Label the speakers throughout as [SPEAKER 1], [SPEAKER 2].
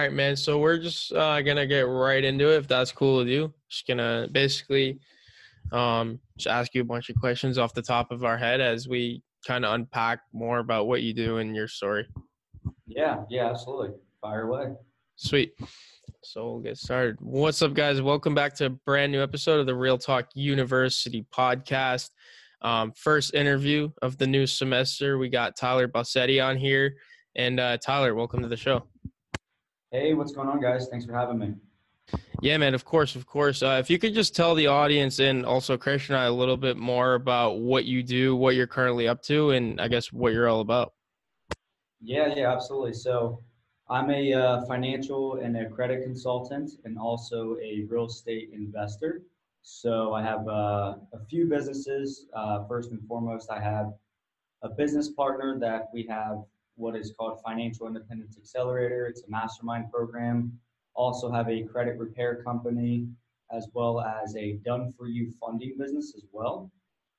[SPEAKER 1] right, man. So we're just uh, gonna get right into it, if that's cool with you. Just gonna basically um, just ask you a bunch of questions off the top of our head as we kind of unpack more about what you do and your story.
[SPEAKER 2] Yeah, yeah, absolutely. Fire away.
[SPEAKER 1] Sweet. So we'll get started. What's up, guys? Welcome back to a brand new episode of the Real Talk University podcast. Um, first interview of the new semester. We got Tyler Bossetti on here. And uh, Tyler, welcome to the show.
[SPEAKER 2] Hey, what's going on, guys? Thanks for having me.
[SPEAKER 1] Yeah, man. Of course, of course. Uh, if you could just tell the audience and also Christian and I a little bit more about what you do, what you're currently up to, and I guess what you're all about.
[SPEAKER 2] Yeah, yeah, absolutely. So, I'm a uh, financial and a credit consultant, and also a real estate investor. So, I have uh, a few businesses. Uh, first and foremost, I have a business partner that we have what is called Financial Independence Accelerator. It's a mastermind program. Also have a credit repair company as well as a done for you funding business as well.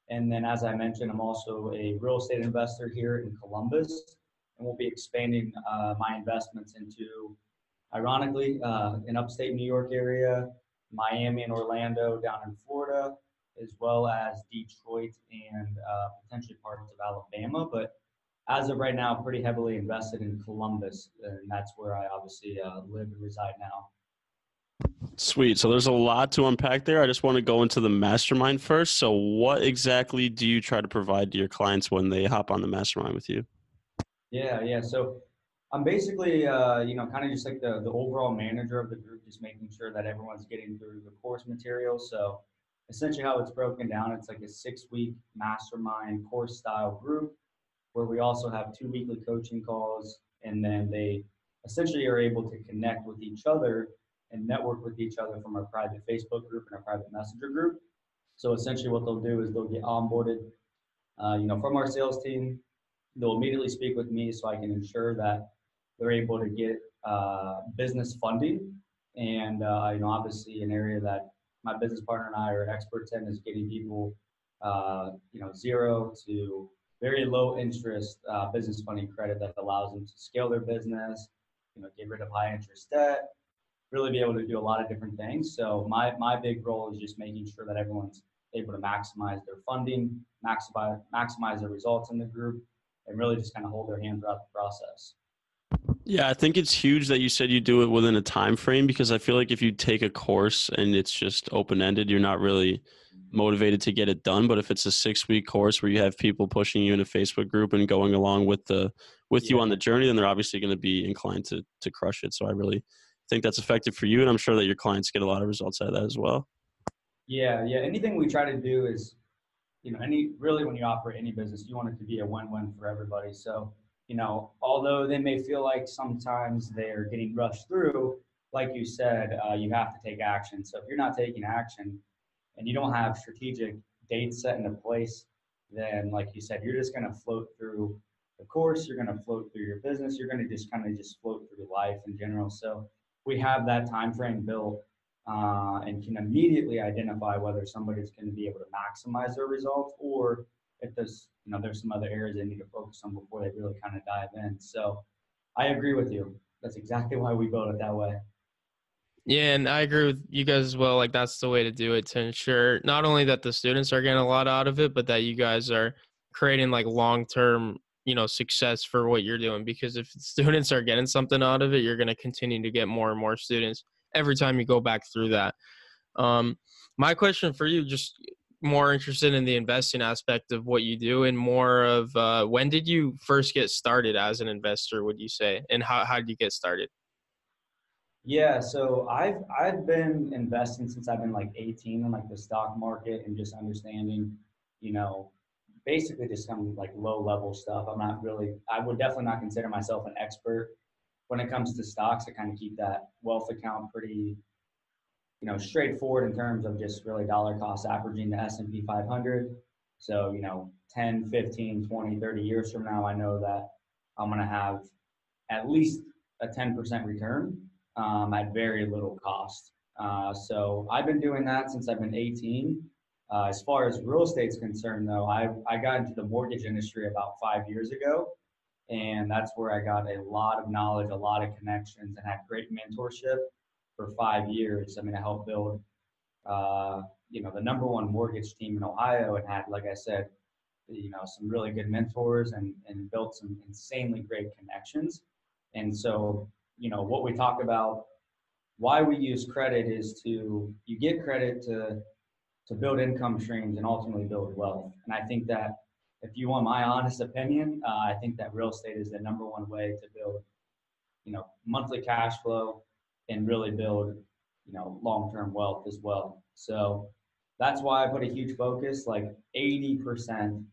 [SPEAKER 2] And then, as I mentioned, I'm also a real estate investor here in Columbus, and we'll be expanding uh, my investments into, ironically, uh, in upstate New York area, Miami and Orlando down in Florida, as well as Detroit and uh, potentially parts of Alabama. But as of right now, pretty heavily invested in Columbus, and that's where I obviously uh, live and reside now.
[SPEAKER 3] Sweet. So there's a lot to unpack there. I just want to go into the mastermind first. So, what exactly do you try to provide to your clients when they hop on the mastermind with you?
[SPEAKER 2] Yeah, yeah. So, I'm basically, uh, you know, kind of just like the, the overall manager of the group, just making sure that everyone's getting through the course material. So, essentially, how it's broken down, it's like a six week mastermind course style group where we also have two weekly coaching calls, and then they essentially are able to connect with each other and network with each other from our private Facebook group and our private messenger group. So essentially, what they'll do is they'll get onboarded, uh, you know, from our sales team. They'll immediately speak with me so I can ensure that they're able to get uh, business funding. And uh, you know, obviously, an area that my business partner and I are experts in is getting people, uh, you know, zero to very low interest uh, business funding credit that allows them to scale their business, you know, get rid of high interest debt, really be able to do a lot of different things. So my my big role is just making sure that everyone's able to maximize their funding, maximize maximize their results in the group, and really just kind of hold their hand throughout the process.
[SPEAKER 3] Yeah, I think it's huge that you said you do it within a time frame because I feel like if you take a course and it's just open ended, you're not really motivated to get it done. But if it's a six week course where you have people pushing you in a Facebook group and going along with the with yeah. you on the journey, then they're obviously going to be inclined to to crush it. So I really think that's effective for you, and I'm sure that your clients get a lot of results out of that as well.
[SPEAKER 2] Yeah, yeah. Anything we try to do is, you know, any really when you operate any business, you want it to be a win-win for everybody. So, you know, although they may feel like sometimes they're getting rushed through, like you said, uh, you have to take action. So if you're not taking action, and you don't have strategic dates set into place, then like you said, you're just going to float through the course. You're going to float through your business. You're going to just kind of just float through life in general. So we have that time frame built uh, and can immediately identify whether somebody's going to be able to maximize their results or if there's you know there's some other areas they need to focus on before they really kind of dive in. So I agree with you. That's exactly why we built it that way.
[SPEAKER 1] Yeah, and I agree with you guys as well. Like that's the way to do it to ensure not only that the students are getting a lot out of it, but that you guys are creating like long term, you know, success for what you're doing. Because if students are getting something out of it, you're going to continue to get more and more students every time you go back through that. Um, my question for you, just more interested in the investing aspect of what you do, and more of uh, when did you first get started as an investor? Would you say, and how how did you get started?
[SPEAKER 2] Yeah, so I've I've been investing since I've been like 18 in like the stock market and just understanding, you know, basically just some like low level stuff. I'm not really I would definitely not consider myself an expert when it comes to stocks. I kind of keep that wealth account pretty, you know, straightforward in terms of just really dollar cost averaging the S&P 500. So, you know, 10, 15, 20, 30 years from now, I know that I'm going to have at least a 10% return um, at very little cost. Uh, so I've been doing that since I've been 18. Uh, as far as real estate's concerned, though, I, I got into the mortgage industry about five years ago. And that's where I got a lot of knowledge, a lot of connections, and had great mentorship for five years. I mean, I helped build, uh, you know, the number one mortgage team in Ohio and had, like I said, you know, some really good mentors and, and built some insanely great connections. And so, you know, what we talk about, why we use credit is to, you get credit to, to build income streams and ultimately build wealth. And I think that if you want my honest opinion, uh, I think that real estate is the number one way to build, you know, monthly cash flow and really build, you know, long-term wealth as well. So that's why I put a huge focus, like 80%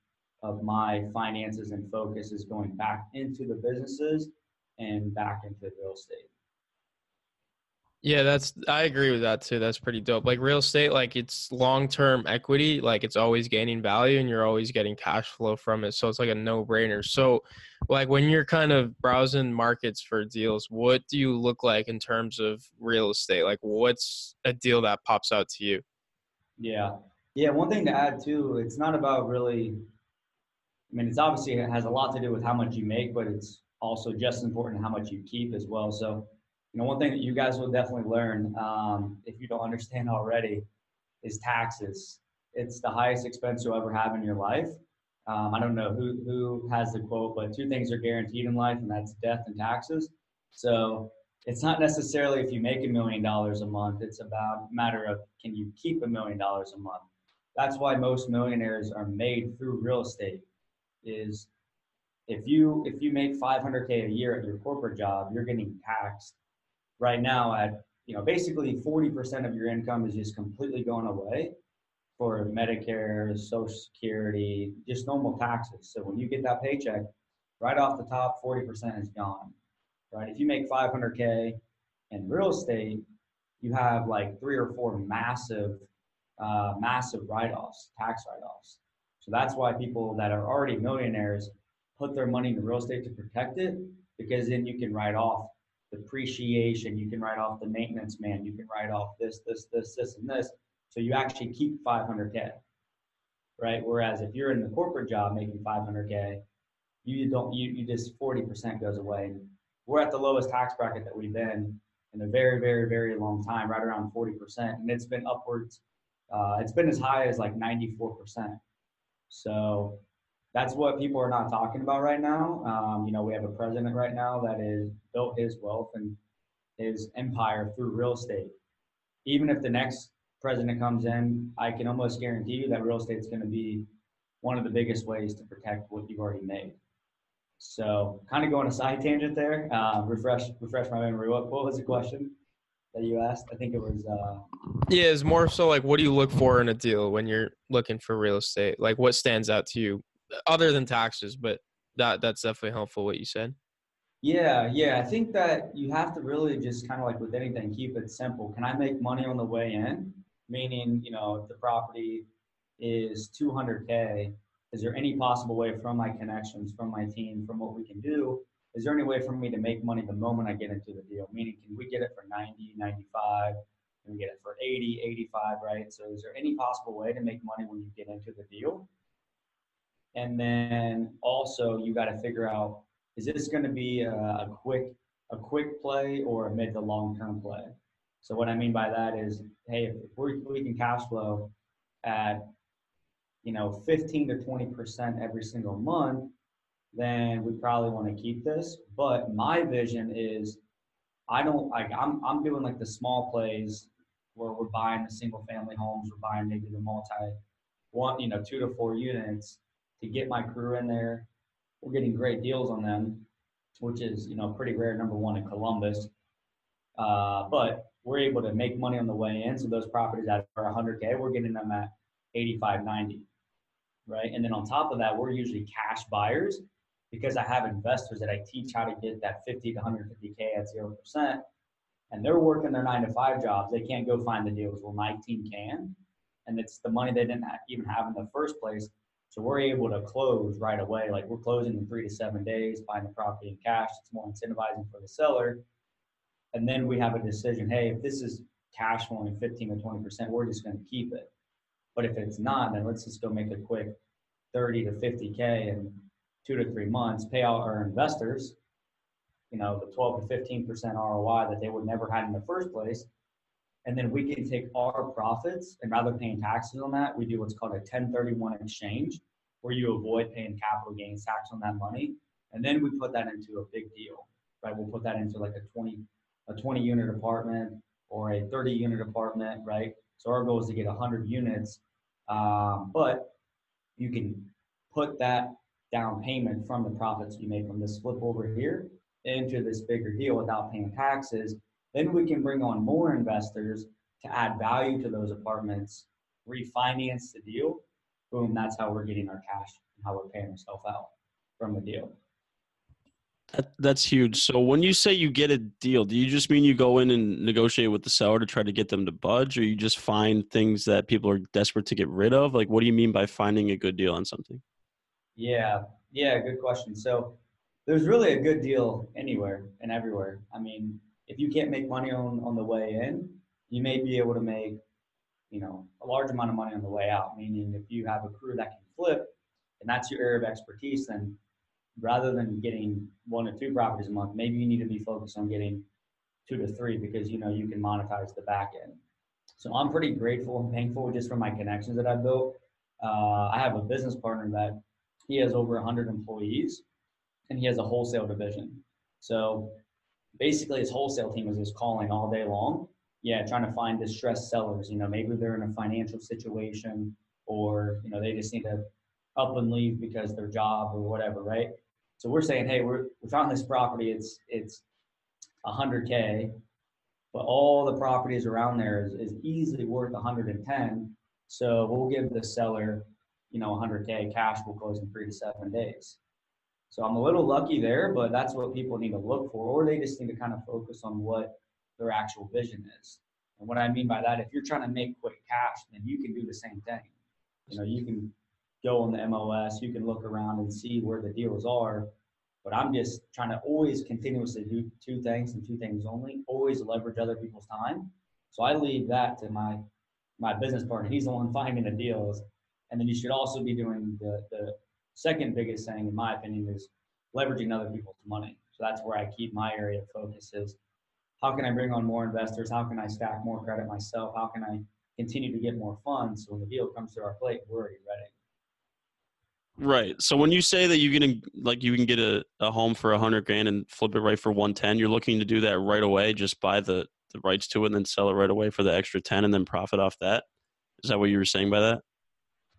[SPEAKER 2] of my finances and focus is going back into the businesses and back into real estate.
[SPEAKER 1] Yeah, that's I agree with that too. That's pretty dope. Like real estate, like it's long term equity, like it's always gaining value and you're always getting cash flow from it. So it's like a no brainer. So like when you're kind of browsing markets for deals, what do you look like in terms of real estate? Like what's a deal that pops out to you?
[SPEAKER 2] Yeah. Yeah. One thing to add too, it's not about really I mean, it's obviously it has a lot to do with how much you make, but it's also just important how much you keep as well. So, you know, one thing that you guys will definitely learn um, if you don't understand already is taxes. It's the highest expense you'll ever have in your life. Um, I don't know who who has the quote, but two things are guaranteed in life, and that's death and taxes. So it's not necessarily if you make a million dollars a month. It's about matter of can you keep a million dollars a month. That's why most millionaires are made through real estate is if you if you make 500k a year at your corporate job, you're getting taxed right now at you know basically 40% of your income is just completely going away for Medicare, Social Security, just normal taxes. So when you get that paycheck, right off the top, 40% is gone. Right? If you make 500k in real estate, you have like three or four massive, uh, massive write-offs, tax write-offs. So that's why people that are already millionaires put their money into real estate to protect it because then you can write off depreciation, you can write off the maintenance man, you can write off this, this, this, this, and this. So you actually keep 500K, right? Whereas if you're in the corporate job making 500K, you don't, you, you just 40% goes away. We're at the lowest tax bracket that we've been in a very, very, very long time, right around 40%. And it's been upwards, uh, it's been as high as like 94%. So that's what people are not talking about right now. Um, you know, we have a president right now that is built his wealth and his empire through real estate. Even if the next president comes in, I can almost guarantee you that real estate is going to be one of the biggest ways to protect what you've already made. So, kind of going a side tangent there. Uh, refresh, refresh my memory. What, what was the question? that you asked? I think it was. Uh,
[SPEAKER 1] yeah, it's more so like, what do you look for in a deal when you're looking for real estate? Like, what stands out to you, other than taxes? But that that's definitely helpful. What you said.
[SPEAKER 2] Yeah, yeah. I think that you have to really just kind of like with anything, keep it simple. Can I make money on the way in? Meaning, you know, if the property is 200k, is there any possible way from my connections, from my team, from what we can do is there any way for me to make money the moment I get into the deal? Meaning, can we get it for 90, 95? Can we get it for 80, 85, right? So is there any possible way to make money when you get into the deal? And then also you got to figure out, is this going to be a, quick, a quick play or a mid to long term play? So what I mean by that is, hey, if, we we can cash flow at, you know, 15 to 20% every single month, then we probably want to keep this. But my vision is I don't like I'm I'm doing like the small plays where we're buying the single family homes, we're buying maybe the multi one, you know, two to four units to get my crew in there. We're getting great deals on them, which is, you know, pretty rare, number one in Columbus. Uh, but we're able to make money on the way in. So those properties that are 100K, we're getting them at 85, 90, right? And then on top of that, we're usually cash buyers because I have investors that I teach how to get that 50 to 150K at 0%, and they're working their nine to five jobs. They can't go find the deals. Well, my team can. And it's the money they didn't even have in the first place. So we're able to close right away. Like we're closing in three to seven days, buying the property in cash. It's more incentivizing for the seller. And then we have a decision hey, if this is cash flowing 15 to 20%, we're just going to keep it. But if it's not, then let's just go make a quick 30 to 50K in two to three months, pay out our investors, you know, the 12 to 15% ROI that they would never had in the first place. And then we can take our profits and rather paying taxes on that, we do what's called a 1031 exchange where you avoid paying capital gains tax on that money. And then we put that into a big deal, right? We'll put that into like a 20, a 20 unit apartment or a 30 unit apartment, right? So our goal is to get 100 units. Um, but you can put that down payment from the profits you made from this flip over here into this bigger deal without paying taxes. Then we can bring on more investors to add value to those apartments, refinance the deal. Boom, that's how we're getting our cash and how we're paying ourselves out from the deal.
[SPEAKER 3] That, that's huge. So when you say you get a deal, do you just mean you go in and negotiate with the seller to try to get them to budge, or you just find things that people are desperate to get rid of? Like, what do you mean by finding a good deal on something?
[SPEAKER 2] Yeah, yeah, good question. So there's really a good deal anywhere and everywhere. I mean, if you can't make money on on the way in, you may be able to make, you know, a large amount of money on the way out. Meaning, if you have a crew that can flip, and that's your area of expertise, then rather than getting one to two properties a month, maybe you need to be focused on getting two to three because you know you can monetize the back end. So I'm pretty grateful and thankful just for my connections that I built. Uh, I have a business partner that he has over 100 employees and he has a wholesale division. So basically, his wholesale team is just calling all day long. Yeah, trying to find distressed sellers. You know, maybe they're in a financial situation or, you know, they just need to up and leave because their job or whatever, right? So we're saying, hey, we're we found this property. It's it's 100k, but all the properties around there is, is easily worth 110. So we'll give the seller, you know, 100k cash. will close in three to seven days. So I'm a little lucky there, but that's what people need to look for, or they just need to kind of focus on what their actual vision is. And what I mean by that, if you're trying to make quick cash, then you can do the same thing. You know, you can go on the MLS, you can look around and see where the deals are. But I'm just trying to always continuously do two things and two things only, always leverage other people's time. So I leave that to my my business partner. He's the one finding the deals. And then you should also be doing the, the second biggest thing, in my opinion, is leveraging other people's money. So that's where I keep my area of focus is how can I bring on more investors? How can I stack more credit myself? How can I continue to get more funds so when the deal comes to our plate, we're ready.
[SPEAKER 3] Right. So when you say that you can like you can get a, a home for a hundred grand and flip it right for one ten, you're looking to do that right away, just buy the, the rights to it and then sell it right away for the extra ten and then profit off that. Is that what you were saying by that?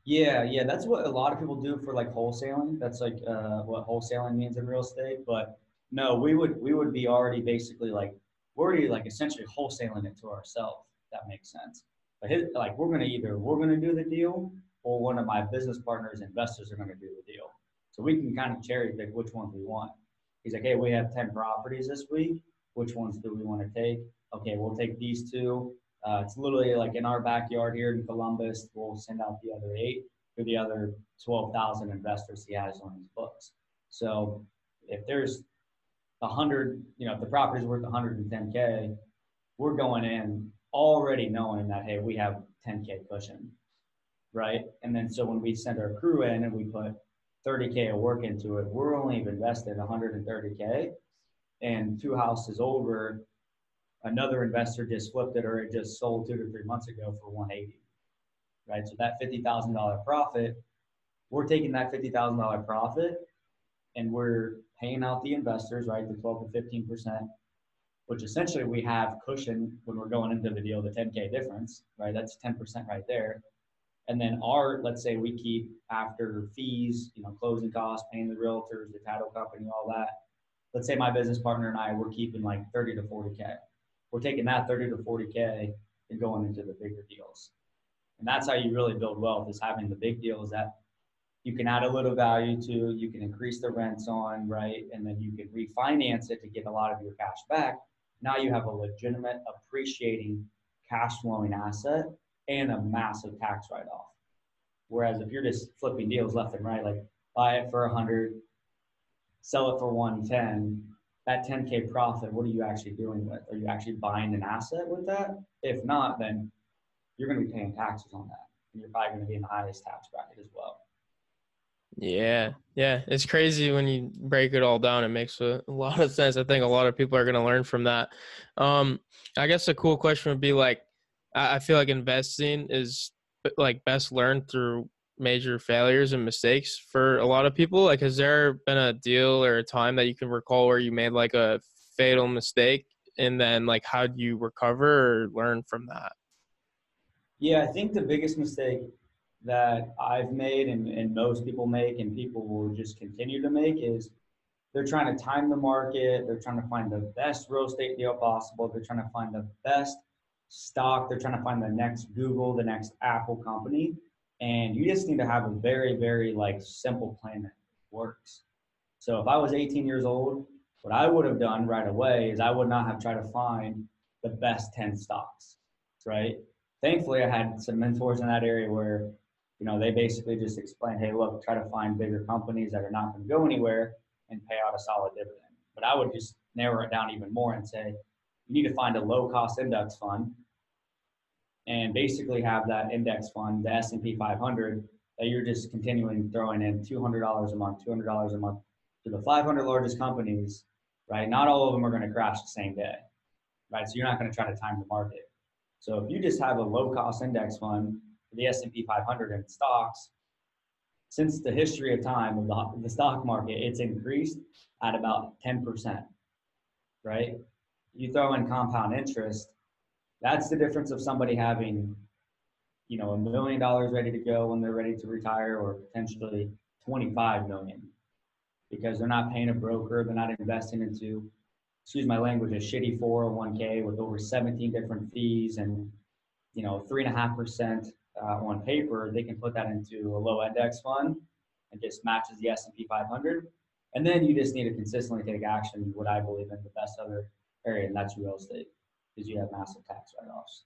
[SPEAKER 2] Yeah, yeah, that's what a lot of people do for like wholesaling. That's like uh, what wholesaling means in real estate. But no, we would we would be already basically like we're already like essentially wholesaling it to ourselves. That makes sense. But his, like we're gonna either we're gonna do the deal or one of my business partners, investors are to do the deal. So we can kind of cherry pick which ones we want. He's like, hey, we have 10 properties this week. Which ones do we want to take? Okay, we'll take these two. Uh, it's literally like in our backyard here in Columbus. We'll send out the other eight for the other 12,000 investors he has on his books. So if there's a hundred, you know, if the property's worth 110K, we're going in already knowing that, hey, we have 10K cushion right? And then so when we send our crew in and we put 30K of work into it, we're only invested 130K. And two houses over, another investor just flipped it or it just sold two to three months ago for 180. Right. So that $50,000 profit, we're taking that $50,000 profit and we're paying out the investors, right? The 12 to 15%, which essentially we have cushion when we're going into the deal, the 10K difference, right? That's 10% right there. And then our, let's say we keep after fees, you know, closing costs, paying the realtors, the title company, all that. Let's say my business partner and I, we're keeping like 30 to 40K. We're taking that 30 to 40K and going into the bigger deals. And that's how you really build wealth is having the big deals that you can add a little value to, you can increase the rents on, right? And then you can refinance it to get a lot of your cash back. Now you have a legitimate appreciating cash flowing asset and a massive tax write off. Whereas if you're just flipping deals left and right, like buy it for 100, sell it for 110, that 10K profit, what are you actually doing with? Are you actually buying an asset with that? If not, then you're going to be paying taxes on that. And you're probably going to be in the highest tax bracket as well.
[SPEAKER 1] Yeah, yeah, it's crazy when you break it all down. It makes a, a lot of sense. I think a lot of people are going to learn from that. Um, I guess a cool question would be like, I, I feel like investing is like best learned through major failures and mistakes for a lot of people. Like, has there been a deal or a time that you can recall where you made like a fatal mistake, and then like how do you recover or learn from that?
[SPEAKER 2] Yeah, I think the biggest mistake that I've made and, and most people make and people will just continue to make is they're trying to time the market. They're trying to find the best real estate deal possible. They're trying to find the best stock. They're trying to find the next Google, the next Apple company. And you just need to have a very, very like simple plan that works. So if I was 18 years old, what I would have done right away is I would not have tried to find the best 10 stocks, right? Thankfully, I had some mentors in that area where you know, they basically just explain, hey, look, try to find bigger companies that are not going to go anywhere and pay out a solid dividend. But I would just narrow it down even more and say, you need to find a low cost index fund and basically have that index fund, the S&P 500, that you're just continuing throwing in $200 a month, $200 a month to the 500 largest companies, right? Not all of them are going to crash the same day, right? So you're not going to try to time the market. So if you just have a low cost index fund the S&P 500 in stocks, since the history of time of the, the stock market, it's increased at about 10%, right? You throw in compound interest, that's the difference of somebody having, you know, a million dollars ready to go when they're ready to retire or potentially 25 million because they're not paying a broker, they're not investing into, excuse my language, a shitty 401k with over 17 different fees and, you know, three and a half percent uh, on paper, they can put that into a low index fund and just matches the S&P 500. And then you just need to consistently take action. What I believe in the best other area, and that's real estate, because you have massive tax write-offs.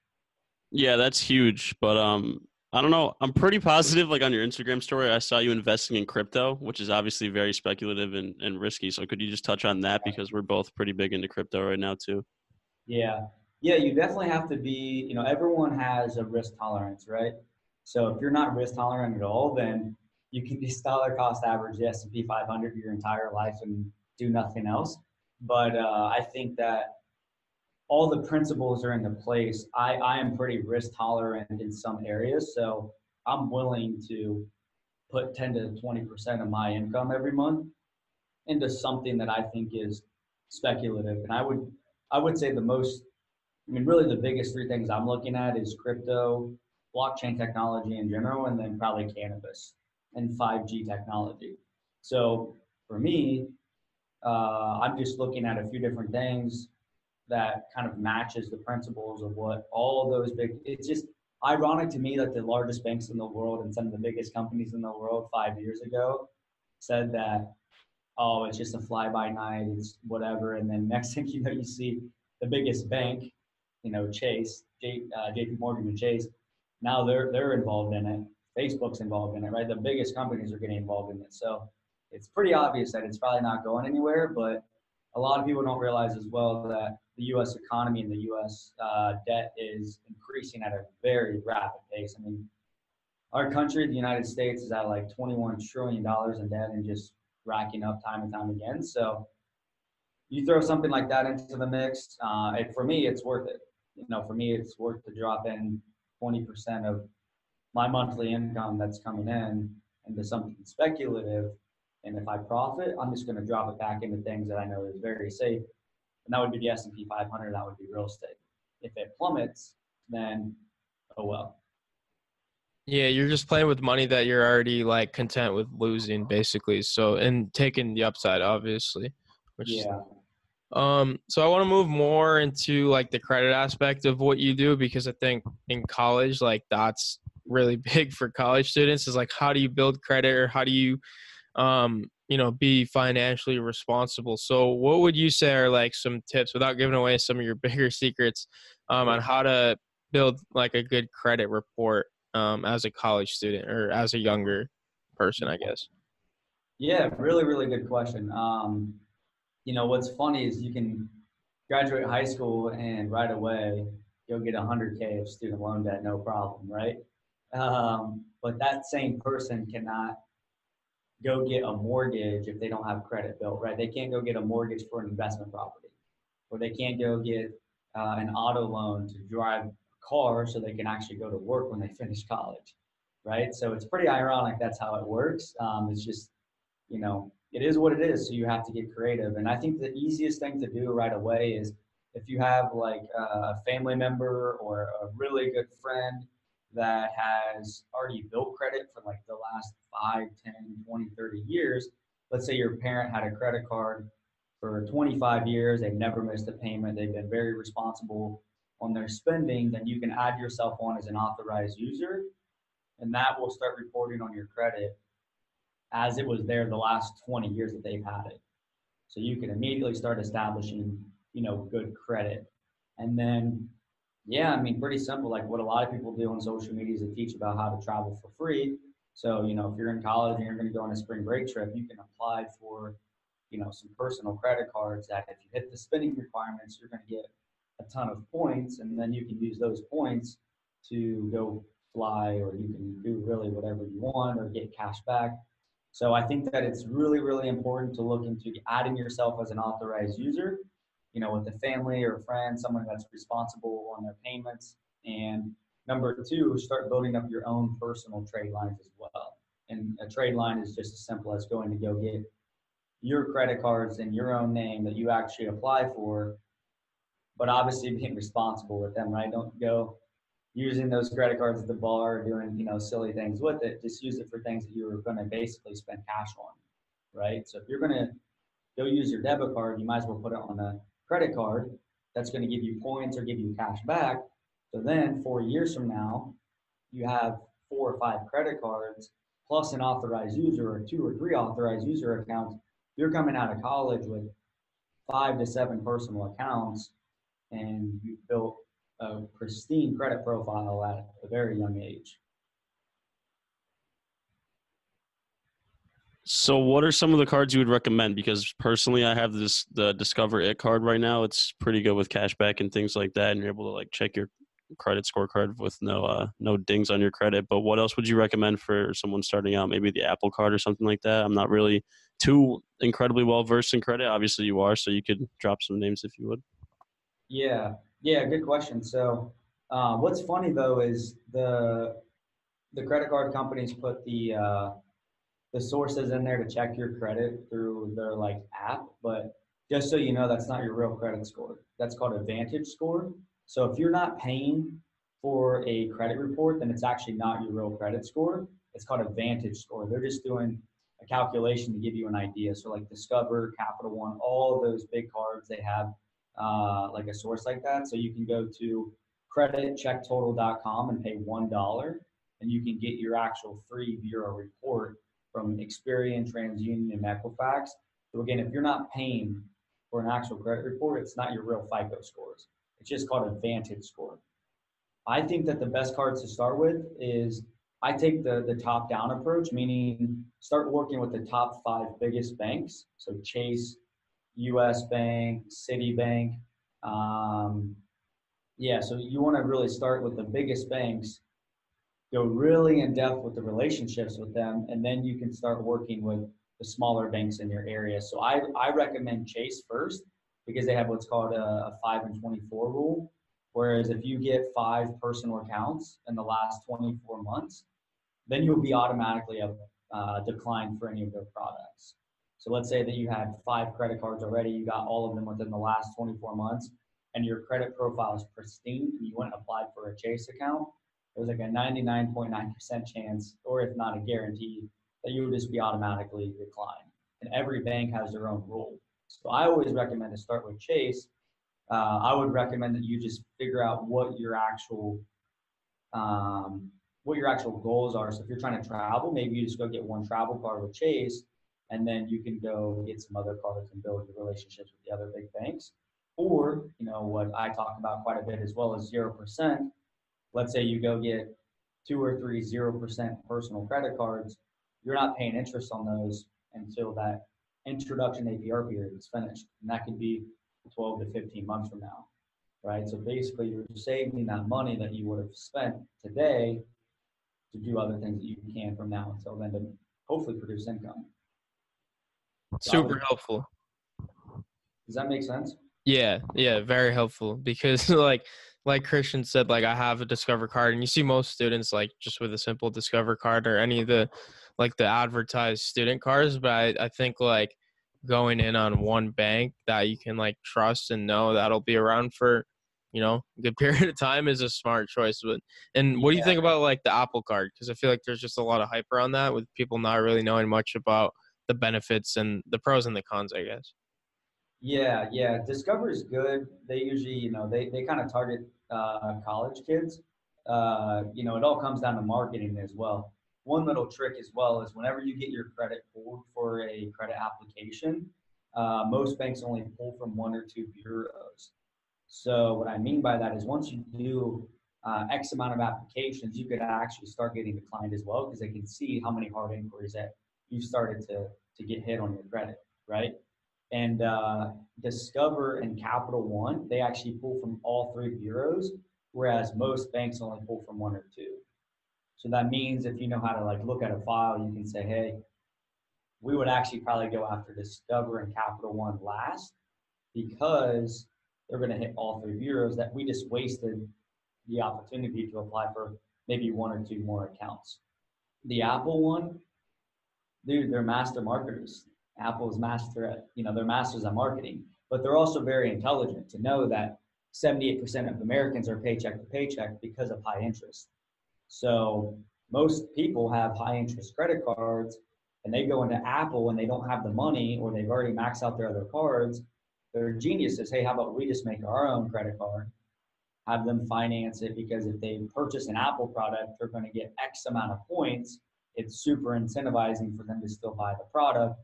[SPEAKER 3] Yeah, that's huge. But um, I don't know. I'm pretty positive. Like on your Instagram story, I saw you investing in crypto, which is obviously very speculative and, and risky. So could you just touch on that because we're both pretty big into crypto right now too?
[SPEAKER 2] Yeah, yeah, you definitely have to be, you know, everyone has a risk tolerance, right? So if you're not risk tolerant at all, then you can just dollar cost average the S&P 500 your entire life and do nothing else. But uh, I think that all the principles are into place. I, I am pretty risk tolerant in some areas, so I'm willing to put 10 to 20% of my income every month into something that I think is speculative. And I would I would say the most I mean, really the biggest three things I'm looking at is crypto, blockchain technology in general, and then probably cannabis and 5G technology. So for me, uh, I'm just looking at a few different things that kind of matches the principles of what all those big. It's just ironic to me that the largest banks in the world and some of the biggest companies in the world five years ago said that, oh, it's just a fly by night, it's whatever, and then next thing you know, you see the biggest bank you know, Chase, J, uh, JP Morgan and Chase, now they're, they're involved in it. Facebook's involved in it, right? The biggest companies are getting involved in it. So it's pretty obvious that it's probably not going anywhere, but a lot of people don't realize as well that the U.S. economy and the U.S. Uh, debt is increasing at a very rapid pace. I mean, our country, the United States, is at like 21 trillion dollars in debt and just racking up time and time again. So you throw something like that into the mix, uh, it, for me, it's worth it you know, for me, it's worth to drop in 20% of my monthly income that's coming in into something speculative. And if I profit, I'm just going to drop it back into things that I know is very safe. And that would be the S&P 500. That would be real estate. If it plummets, then oh well.
[SPEAKER 1] Yeah, you're just playing with money that you're already like content with losing, basically. So and taking the upside, obviously.
[SPEAKER 2] Which yeah.
[SPEAKER 1] Um, so I want to move more into like the credit aspect of what you do because I think in college, like that's really big for college students is like how do you build credit or how do you um you know be financially responsible. So what would you say are like some tips without giving away some of your bigger secrets um on how to build like a good credit report um as a college student or as a younger person i guess?
[SPEAKER 2] Yeah really really good question. Um you know, what's funny is you can graduate high school and right away you'll get 100K of student loan debt, no problem, right? Um, but that same person cannot go get a mortgage if they don't have credit built, right? They can't go get a mortgage for an investment property, or they can't go get uh, an auto loan to drive a car so they can actually go to work when they finish college, right? So it's pretty ironic that's how it works. Um, it's just, you know, it is what it is. So you have to get creative. And I think the easiest thing to do right away is if you have like a family member or a really good friend that has already built credit for like the last 5 10 20 30 years. Let's say your parent had a credit card for 25 years they've never missed a payment they've been very responsible on their spending then you can add yourself on as an authorized user and that will start reporting on your credit as it was there the last 20 years that they've had it. So you can immediately start establishing you know good credit. And then yeah, I mean, pretty simple. Like what a lot of people do on social media is they teach about how to travel for free. So, you know, if you're in college and you're going to go on a spring break trip, you can apply for, you know, some personal credit cards that if you hit the spending requirements, you're going to get a ton of points. And then you can use those points to go fly or you can do really whatever you want or get cash back. So I think that it's really, really important to look into adding yourself as an authorized user you know, with a family or a friend, someone that's responsible on their payments. And number two, start building up your own personal trade lines as well. And a trade line is just as simple as going to go get your credit cards in your own name that you actually apply for, but obviously being responsible with them, right? Don't go using those credit cards at the bar or doing, you know, silly things with it. Just use it for things that you're going to basically spend cash on, right? So if you're going to go use your debit card, you might as well put it on a credit card that's going to give you points or give you cash back. So then four years from now, you have four or five credit cards plus an authorized user or two or three authorized user accounts. You're coming out of college with five to seven personal accounts and you've built a pristine credit profile at a very young age.
[SPEAKER 3] So, what are some of the cards you would recommend? Because personally, I have this the Discover It card right now. It's pretty good with cashback and things like that, and you're able to like check your credit scorecard with no uh, no dings on your credit. But what else would you recommend for someone starting out? Maybe the Apple Card or something like that. I'm not really too incredibly well versed in credit. Obviously, you are, so you could drop some names if you would.
[SPEAKER 2] Yeah, yeah, good question. So, uh, what's funny though is the the credit card companies put the uh, the sources in there to check your credit through their like app, but just so you know, that's not your real credit score. That's called a Vantage score. So if you're not paying for a credit report, then it's actually not your real credit score. It's called a Vantage score. They're just doing a calculation to give you an idea. So like Discover, Capital One, all those big cards, they have uh, like a source like that. So you can go to creditchecktotal.com and pay one dollar, and you can get your actual free bureau report from Experian, TransUnion, and Equifax. So again, if you're not paying for an actual credit report, it's not your real FICO scores. It's just called a Vantage score. I think that the best cards to start with is I take the, the top down approach, meaning start working with the top five biggest banks. So Chase, US Bank, Citibank. Um, yeah, so you want to really start with the biggest banks go really in depth with the relationships with them, and then you can start working with the smaller banks in your area. So I, I recommend Chase first because they have what's called a, a 5 and 24 rule. Whereas if you get five personal accounts in the last 24 months, then you'll be automatically a uh, decline for any of their products. So let's say that you had five credit cards already, you got all of them within the last 24 months, and your credit profile is pristine, and you went and applied for a Chase account, there's like a 99.9% chance, or if not a guarantee, that you would just be automatically declined. And every bank has their own rule. So I always recommend to start with Chase. Uh, I would recommend that you just figure out what your actual um, what your actual goals are. So if you're trying to travel, maybe you just go get one travel card with Chase, and then you can go get some other cards and build your relationships with the other big banks. Or, you know, what I talk about quite a bit as well as zero percent let's say you go get two or three zero percent personal credit cards, you're not paying interest on those until that introduction APR period is finished, and that could be 12 to 15 months from now, right? So basically, you're saving that money that you would have spent today to do other things that you can from now until then to hopefully produce income.
[SPEAKER 1] Super helpful.
[SPEAKER 2] Does that make sense?
[SPEAKER 1] Yeah, yeah, very helpful because like like Christian said, like I have a Discover card, and you see most students like just with a simple Discover card or any of the like the advertised student cards. But I, I think like going in on one bank that you can like trust and know that'll be around for you know a good period of time is a smart choice. But and what do you
[SPEAKER 2] Yeah.
[SPEAKER 1] think about like the Apple card? Because I feel like there's just a lot of hype around that with people not really knowing much about the benefits and the pros and the cons. I guess.
[SPEAKER 2] Yeah, yeah. Discover is good. They usually, you know, they, they kind of target uh, college kids. Uh, you know, it all comes down to marketing as well. One little trick as well is whenever you get your credit pulled for a credit application, uh, most banks only pull from one or two bureaus. So what I mean by that is once you do uh, X amount of applications, you could actually start getting declined as well because they can see how many hard inquiries that you've started to to get hit on your credit, right? And uh, Discover and Capital One, they actually pull from all three bureaus, whereas most banks only pull from one or two. So that means if you know how to like look at a file, you can say, hey, we would actually probably go after Discover and Capital One last because they're going to hit all three bureaus that we just wasted the opportunity to apply for maybe one or two more accounts. The Apple one, dude, they're master marketers. Apple's master at, you know, they're masters at marketing, but they're also very intelligent to know that 78% of Americans are paycheck to paycheck because of high interest. So most people have high interest credit cards and they go into Apple and they don't have the money or they've already maxed out their other cards. They're geniuses. Hey, how about we just make our own credit card? Have them finance it because if they purchase an Apple product, they're going to get X amount of points. It's super incentivizing for them to still buy the product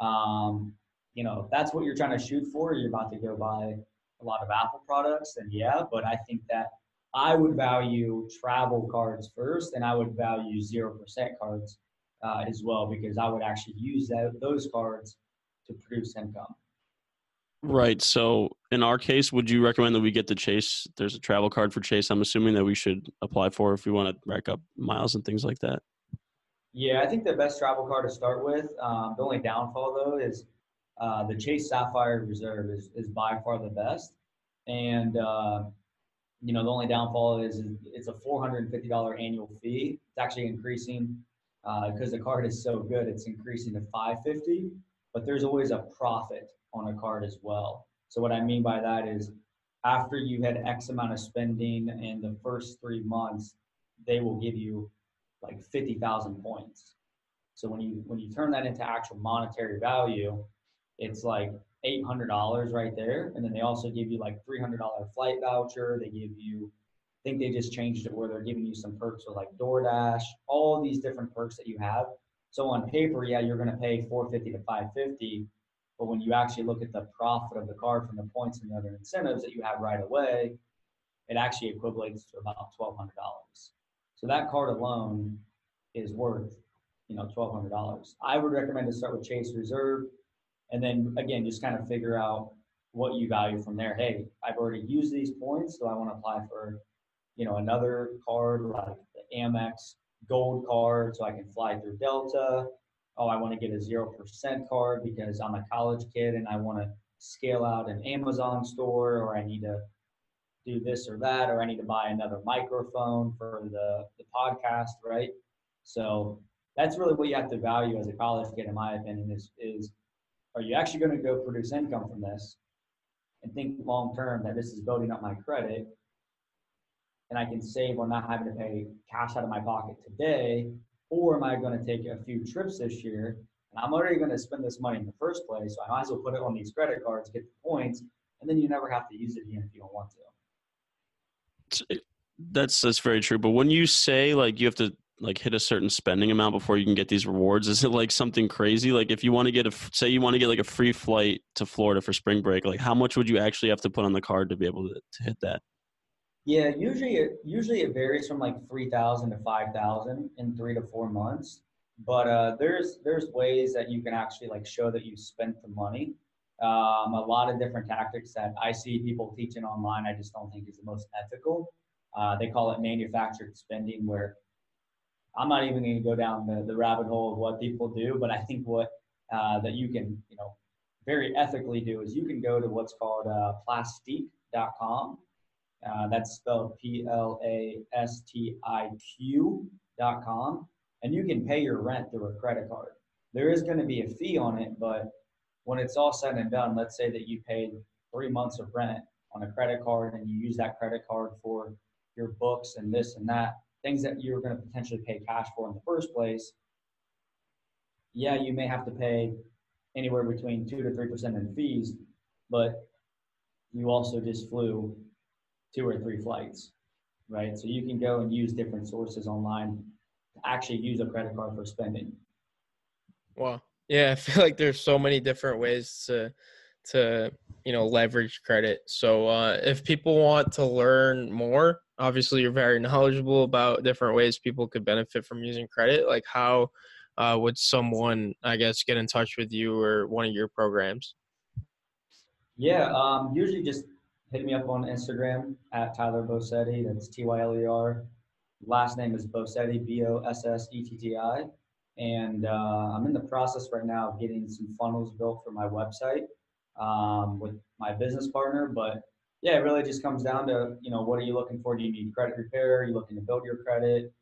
[SPEAKER 2] um, you know, if that's what you're trying to shoot for, you're about to go buy a lot of Apple products, then yeah. But I think that I would value travel cards first, and I would value zero percent cards uh, as well because I would actually use that, those cards to produce income.
[SPEAKER 3] Right. So in our case, would you recommend that we get the Chase? There's a travel card for Chase. I'm assuming that we should apply for if we want to rack up miles and things like that.
[SPEAKER 2] Yeah, I think the best travel card to start with. Um, the only downfall though is uh, the Chase Sapphire Reserve is, is by far the best, and uh, you know the only downfall is, it's a four hundred and fifty dollar annual fee. It's actually increasing because the card is so good. It's increasing to five fifty, but there's always a profit on a card as well. So what I mean by that is after you had X amount of spending in the first three months, they will give you like 50,000 points. So when you when you turn that into actual monetary value, it's like $800 right there. And then they also give you like $300 flight voucher. They give you, I think they just changed it where they're giving you some perks with like DoorDash, all these different perks that you have. So on paper, yeah, you're going to pay 450 to 550, but when you actually look at the profit of the card from the points and the other incentives that you have right away, it actually equates to about $1,200. So that card alone is worth, you know, twelve hundred dollars. I would recommend to start with Chase Reserve, and then again, just kind of figure out what you value from there. Hey, I've already used these points, so I want to apply for, you know, another card like the Amex Gold card, so I can fly through Delta. Oh, I want to get a zero percent card because I'm a college kid and I want to scale out an Amazon store, or I need to do this or that, or I need to buy another microphone for the, the podcast, right? So that's really what you have to value as a college kid, in my opinion, is is are you actually going to go produce income from this and think long term that this is building up my credit and I can save on not having to pay cash out of my pocket today, or am I going to take a few trips this year and I'm already going to spend this money in the first place, so I might as well put it on these credit cards, get the points, and then you never have to use it again if you don't want to.
[SPEAKER 3] That's that's very true. But when you say like you have to like hit a certain spending amount before you can get these rewards, is it like something crazy? Like if you want to get a say you want to get like a free flight to Florida for spring break, like how much would you actually have to put on the card to be able to, to hit that?
[SPEAKER 2] Yeah, usually it usually it varies from like three thousand to five thousand in three to four months. But uh, there's there's ways that you can actually like show that you spent the money. Um, a lot of different tactics that I see people teaching online. I just don't think is the most ethical. Uh, they call it manufactured spending, where I'm not even going to go down the, the rabbit hole of what people do, but I think what uh, that you can, you know, very ethically do is you can go to what's called uh, plastiq.com. Uh, that's spelled P L A S T I Q.com. And you can pay your rent through a credit card. There is going to be a fee on it, but when it's all said and done, let's say that you paid three months of rent on a credit card and you use that credit card for your books and this and that, things that you're going to potentially pay cash for in the first place, yeah, you may have to pay anywhere between two to three percent in fees, but you also just flew two or three flights, right? So you can go and use different sources online to actually use a credit card for spending.
[SPEAKER 1] Wow. Yeah, I feel like there's so many different ways to to you know leverage credit. So uh, if people want to learn more, obviously you're very knowledgeable about different ways people could benefit from using credit. Like how uh, would someone, I guess, get in touch with you or one of your programs?
[SPEAKER 2] Yeah, um, usually just hit me up on Instagram at Tyler Bossetti. That's T Y L E R. Last name is Bossetti, B O S S E T T I. And uh, I'm in the process right now of getting some funnels built for my website um, with my business partner. But yeah, it really just comes down to, you know, what are you looking for? Do you need credit repair? Are you looking to build your credit?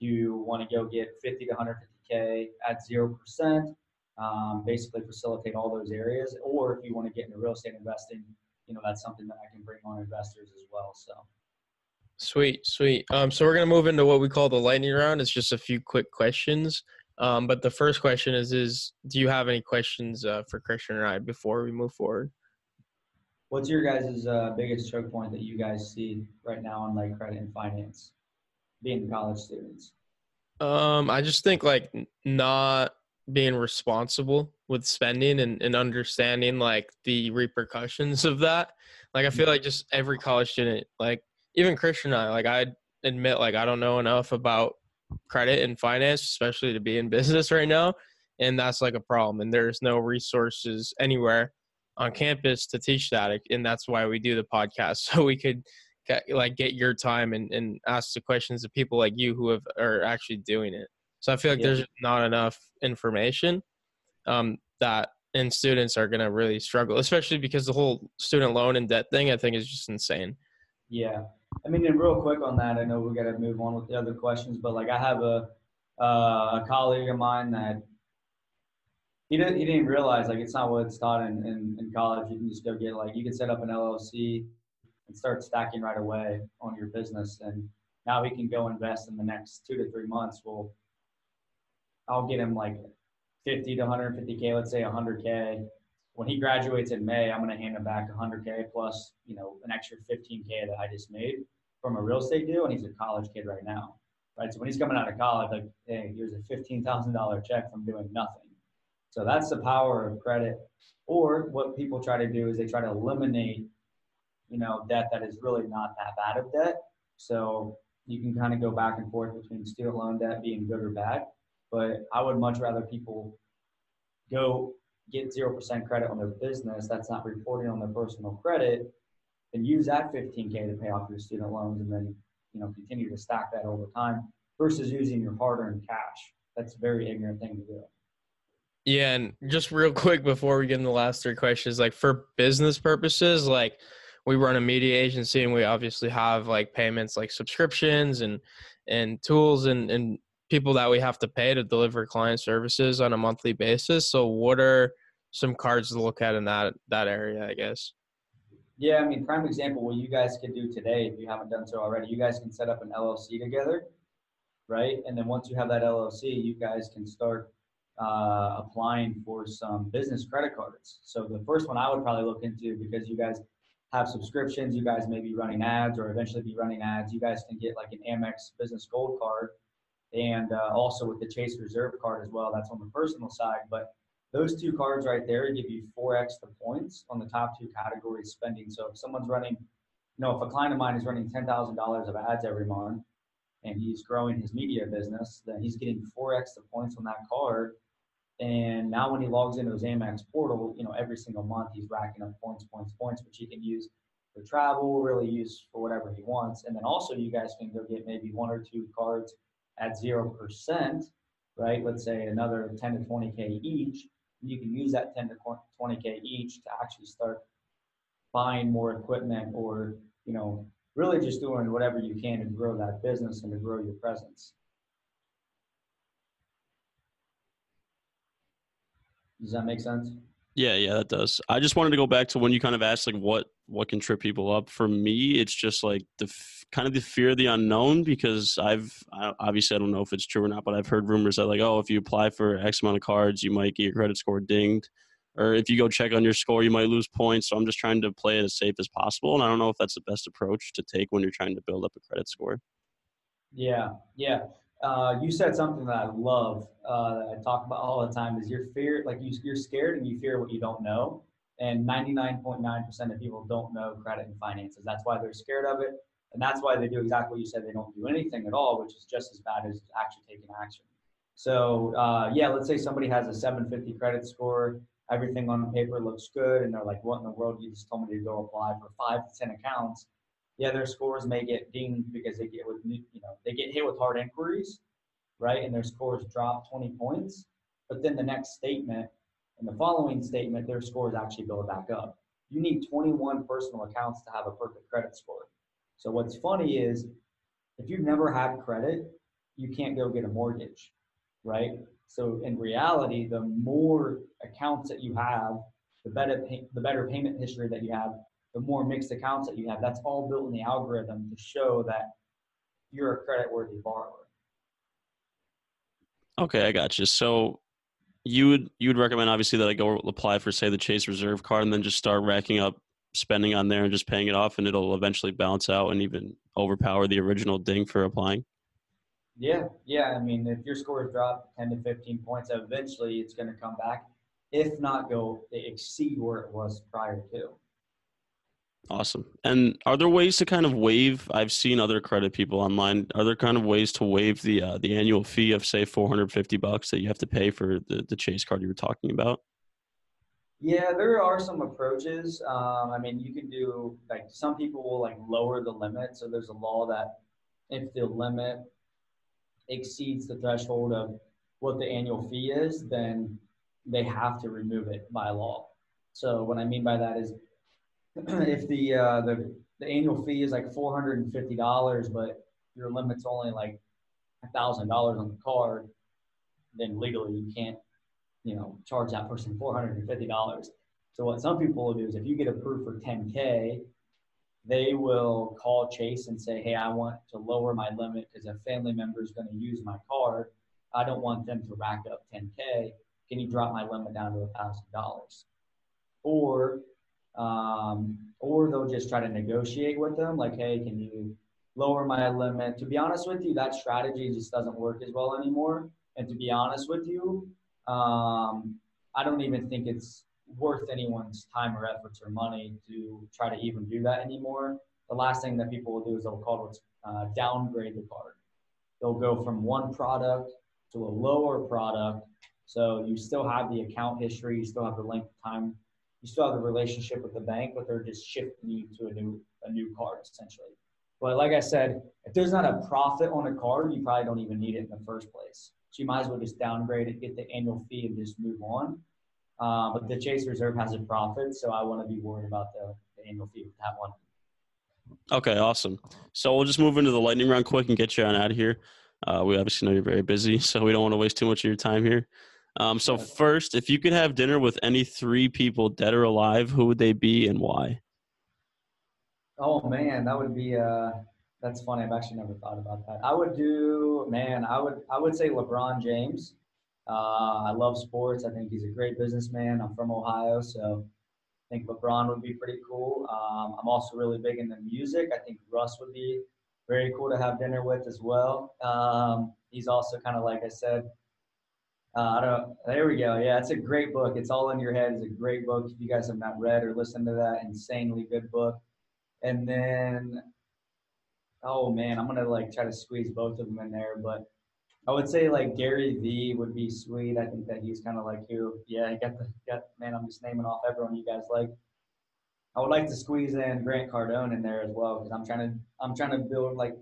[SPEAKER 2] Do you want to go get 50 to 150K at 0%? Um, basically facilitate all those areas. Or if you want to get into real estate investing, you know, that's something that I can bring on investors as well. So.
[SPEAKER 1] Sweet, sweet. Um, so we're gonna move into what we call the lightning round. It's just a few quick questions. Um, but the first question is: Is do you have any questions uh, for Christian and I before we move forward?
[SPEAKER 2] What's your guys' uh, biggest choke point that you guys see right now on like credit and finance, being college students?
[SPEAKER 1] Um, I just think like not being responsible with spending and, and understanding like the repercussions of that. Like I feel like just every college student, like even Christian and I, like I admit like I don't know enough about credit and finance, especially to be in business right now. And that's like a problem. And there's no resources anywhere on campus to teach that. And that's why we do the podcast. So we could get, like get your time and, and ask the questions of people like you who have are actually doing it. So I feel like yeah. there's not enough information um, that and students are going to really struggle, especially because the whole student loan and debt thing I think is just insane.
[SPEAKER 2] Yeah. I mean, and real quick on that, I know we got to move on with the other questions, but like I have a uh, a colleague of mine that he didn't he didn't realize like it's not what it's taught in, in, in college. You can just go get like you can set up an LLC and start stacking right away on your business, and now he can go invest in the next two to three months. Well, I'll get him like 50 to 150k, let's say 100k when he graduates in May, I'm going to hand him back 100K plus, you know, an extra 15K that I just made from a real estate deal. And he's a college kid right now, right? So when he's coming out of college, like, hey, here's a $15,000 check from doing nothing. So that's the power of credit. Or what people try to do is they try to eliminate, you know, debt that is really not that bad of debt. So you can kind of go back and forth between student loan debt being good or bad. But I would much rather people go get 0% credit on their business that's not reporting on their personal credit, then use that 15K to pay off your student loans and then, you know, continue to stack that over time versus using your hard earned cash. That's a very ignorant thing to do.
[SPEAKER 1] Yeah, and just real quick before we get in the last three questions, like for business purposes, like we run a media agency and we obviously have like payments like subscriptions and and tools and and people that we have to pay to deliver client services on a monthly basis. So what are some cards to look at in that that area, I guess?
[SPEAKER 2] Yeah, I mean, prime example, what you guys can do today, if you haven't done so already, you guys can set up an LLC together, right? And then once you have that LLC, you guys can start uh, applying for some business credit cards. So the first one I would probably look into because you guys have subscriptions, you guys may be running ads or eventually be running ads. You guys can get like an Amex Business Gold card and uh, also with the Chase Reserve card as well. That's on the personal side. But those two cards right there give you four extra points on the top two categories spending. So if someone's running, you know, if a client of mine is running $10,000 of ads every month and he's growing his media business, then he's getting four extra points on that card. And now when he logs into his Amex portal, you know, every single month he's racking up points, points, points, which he can use for travel, really use for whatever he wants. And then also you guys can go get maybe one or two cards at 0%, right? Let's say another 10 to 20K each. You can use that 10 to 20K each to actually start buying more equipment or, you know, really just doing whatever you can to grow that business and to grow your presence. Does that make sense?
[SPEAKER 3] Yeah, yeah, that does. I just wanted to go back to when you kind of asked like what what can trip people up. For me, it's just like the kind of the fear of the unknown because I've I, obviously I don't know if it's true or not, but I've heard rumors that like oh if you apply for X amount of cards, you might get your credit score dinged, or if you go check on your score, you might lose points. So I'm just trying to play it as safe as possible, and I don't know if that's the best approach to take when you're trying to build up a credit score.
[SPEAKER 2] Yeah, yeah. Uh, you said something that I love uh, that I talk about all the time is your fear, like you, you're scared and you fear what you don't know. And 99.9% of people don't know credit and finances. That's why they're scared of it. And that's why they do exactly what you said. They don't do anything at all, which is just as bad as actually taking action. So, uh, yeah, let's say somebody has a 750 credit score. Everything on paper looks good. And they're like, what in the world? You just told me to go apply for five to 10 accounts yeah, their scores may get dinged because they get with you know they get hit with hard inquiries, right? And their scores drop 20 points. But then the next statement and the following statement, their scores actually go back up. You need 21 personal accounts to have a perfect credit score. So what's funny is if you've never had credit, you can't go get a mortgage, right? So in reality, the more accounts that you have, the better pay, the better payment history that you have, the more mixed accounts that you have. That's all built in the algorithm to show that you're a credit worthy borrower.
[SPEAKER 3] Okay, I got you. So you would you would recommend obviously that I go apply for say the Chase Reserve card and then just start racking up spending on there and just paying it off and it'll eventually balance out and even overpower the original ding for applying.
[SPEAKER 2] Yeah, yeah. I mean, if your scores drop 10 to 15 points, eventually it's going to come back, if not go exceed where it was prior to.
[SPEAKER 3] Awesome. And are there ways to kind of waive? I've seen other credit people online. Are there kind of ways to waive the uh, the annual fee of say 450 bucks that you have to pay for the the Chase card you were talking about?
[SPEAKER 2] Yeah, there are some approaches. Um, I mean, you can do like some people will like lower the limit. So there's a law that if the limit exceeds the threshold of what the annual fee is, then they have to remove it by law. So what I mean by that is if the uh, the the annual fee is like four hundred and fifty dollars, but your limit's only like a thousand dollars on the card, then legally you can't, you know, charge that person four hundred and fifty dollars. So what some people will do is if you get approved for 10K, they will call Chase and say, Hey, I want to lower my limit because a family member is going to use my card. I don't want them to rack up 10K. Can you drop my limit down to a thousand dollars? Or um, or they'll just try to negotiate with them, like, hey, can you lower my limit? To be honest with you, that strategy just doesn't work as well anymore. And to be honest with you, um, I don't even think it's worth anyone's time or efforts or money to try to even do that anymore. The last thing that people will do is they'll call it uh, downgrade the card. They'll go from one product to a lower product. So you still have the account history, you still have the length of time you still have the relationship with the bank, but they're just shifting you to a new a new card essentially. But like I said, if there's not a profit on a card, you probably don't even need it in the first place. So you might as well just downgrade it, get the annual fee, and just move on. Uh, but the Chase Reserve has a profit, so I want to be worried about the, the annual fee with that one.
[SPEAKER 3] Okay, awesome. So we'll just move into the lightning round quick and get you on out of here. Uh, we obviously know you're very busy, so we don't want to waste too much of your time here. Um, so first, if you could have dinner with any three people, dead or alive, who would they be and why?
[SPEAKER 2] Oh man, that would be uh that's funny. I've actually never thought about that. I would do man, I would I would say LeBron James. Uh, I love sports. I think he's a great businessman. I'm from Ohio, so I think LeBron would be pretty cool. Um, I'm also really big into music. I think Russ would be very cool to have dinner with as well. Um, he's also kind of like I said, uh, I don't. There we go. Yeah, it's a great book. It's all in your head. It's a great book. If you guys have not read or listened to that, insanely good book. And then, oh man, I'm gonna like try to squeeze both of them in there, but I would say like Gary Vee would be sweet. I think that he's kind of like you. Yeah, I got the got man. I'm just naming off everyone you guys like. I would like to squeeze in Grant Cardone in there as well because I'm trying to I'm trying to build like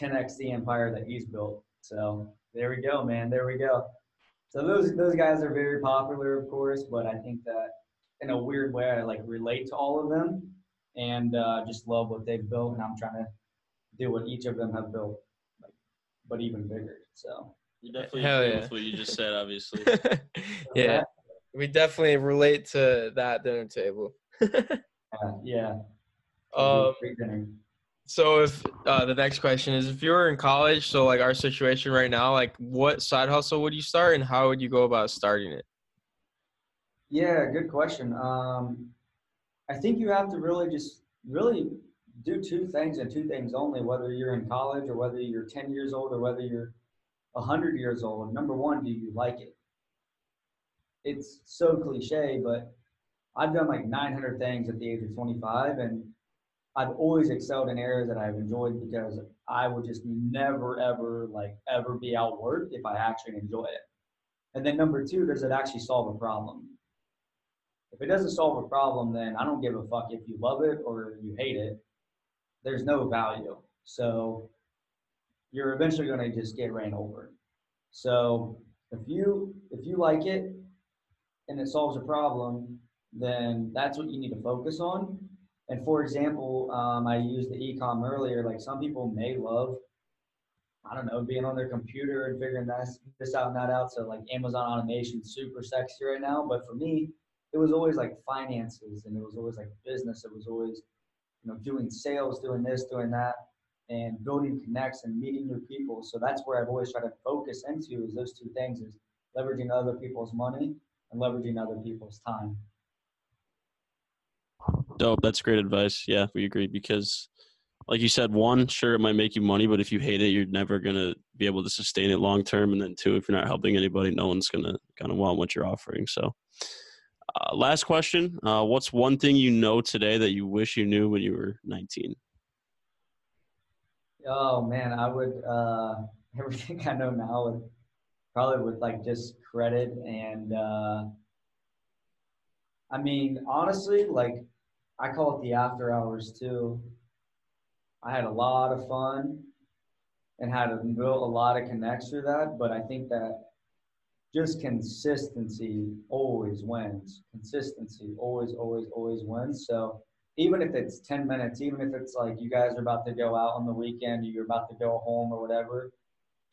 [SPEAKER 2] 10x the empire that he's built. So there we go, man. There we go. So those those guys are very popular, of course, but I think that in a weird way, I like relate to all of them and uh, just love what they've built, and I'm trying to do what each of them have built, like, but even bigger. So
[SPEAKER 3] You definitely
[SPEAKER 1] Hell yeah.
[SPEAKER 3] with what you just said, obviously.
[SPEAKER 1] yeah, we definitely relate to that dinner table.
[SPEAKER 2] yeah, yeah.
[SPEAKER 1] um,
[SPEAKER 2] Great dinner.
[SPEAKER 1] So if uh, the next question is, if you were in college, so like our situation right now, like what side hustle would you start, and how would you go about starting it?
[SPEAKER 2] Yeah, good question. Um, I think you have to really just really do two things and two things only, whether you're in college or whether you're 10 years old or whether you're 100 years old. Number one, do you like it? It's so cliche, but I've done like 900 things at the age of 25, and I've always excelled in areas that I've enjoyed because I would just never, ever, like, ever be outworked if I actually enjoy it. And then number two, does it actually solve a problem? If it doesn't solve a problem, then I don't give a fuck if you love it or you hate it. There's no value. So you're eventually going to just get ran over. So if you if you like it and it solves a problem, then that's what you need to focus on. And for example, um, I used the ecom earlier. Like some people may love, I don't know, being on their computer and figuring this this out and that out. So like Amazon automation, super sexy right now. But for me, it was always like finances and it was always like business. It was always, you know, doing sales, doing this, doing that, and building connects and meeting new people. So that's where I've always tried to focus into is those two things is leveraging other people's money and leveraging other people's time.
[SPEAKER 3] Dope. That's great advice. Yeah, we agree because, like you said, one, sure, it might make you money, but if you hate it, you're never gonna be able to sustain it long term. And then two, if you're not helping anybody, no one's gonna kind of want what you're offering. So, uh, last question: uh, What's one thing you know today that you wish you knew when you were 19?
[SPEAKER 2] Oh man, I would uh, everything I know now would probably with like just credit and uh, I mean honestly, like I call it the after hours too. I had a lot of fun and had built a lot of connects through that, but I think that just consistency always wins. Consistency always, always, always wins. So even if it's 10 minutes, even if it's like you guys are about to go out on the weekend, you're about to go home or whatever,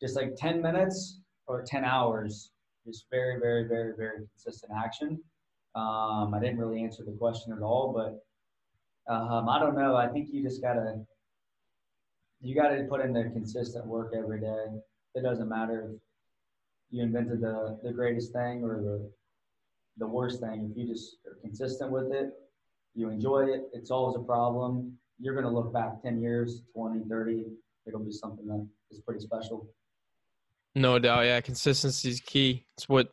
[SPEAKER 2] just like 10 minutes or 10 hours, just very, very, very, very consistent action. Um, I didn't really answer the question at all, but um, I don't know. I think you just gotta, you gotta put in the consistent work every day. It doesn't matter if you invented the, the greatest thing or the, the worst thing. If you just are consistent with it, you enjoy it, it solves a problem, you're to look back 10 years, 20, 30, it'll be something that is pretty special.
[SPEAKER 1] No doubt, yeah. Consistency is key. It's what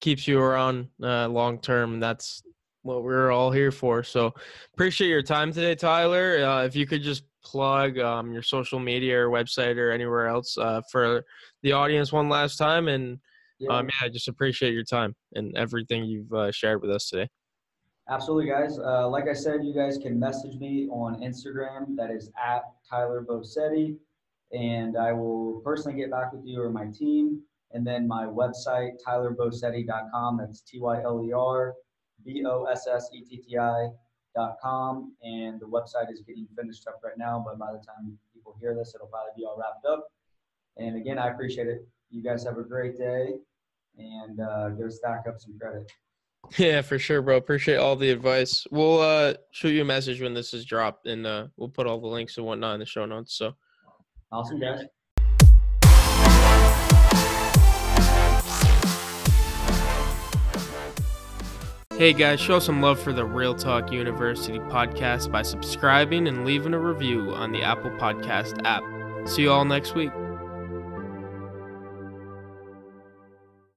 [SPEAKER 1] keeps you around uh, long term. That's what we're all here for. So appreciate your time today, Tyler. Uh, if you could just plug um, your social media or website or anywhere else uh, for the audience one last time, and
[SPEAKER 2] Yeah,
[SPEAKER 1] um, yeah, I just appreciate your time and everything you've uh, shared with us today.
[SPEAKER 2] absolutely, guys. Uh, like I said, you guys can message me on Instagram. That is at Tyler Bossetti. And I will personally get back with you or my team. And then my website, tylerbossetti.com. That's T Y L E R B O S S E T T I dot com. And the website is getting finished up right now, but by the time people hear this, it'll probably be all wrapped up. And again, I appreciate it. You guys have a great day and uh, go stack up some credit.
[SPEAKER 1] Yeah, for sure, bro. Appreciate all the advice. We'll uh, shoot you a message when this is dropped, and uh, we'll put all the links and whatnot in the show notes. So.
[SPEAKER 2] Awesome, guys.
[SPEAKER 1] Hey guys, show some love for the Real Talk University podcast by subscribing and leaving a review on the Apple Podcast app. See you all next week.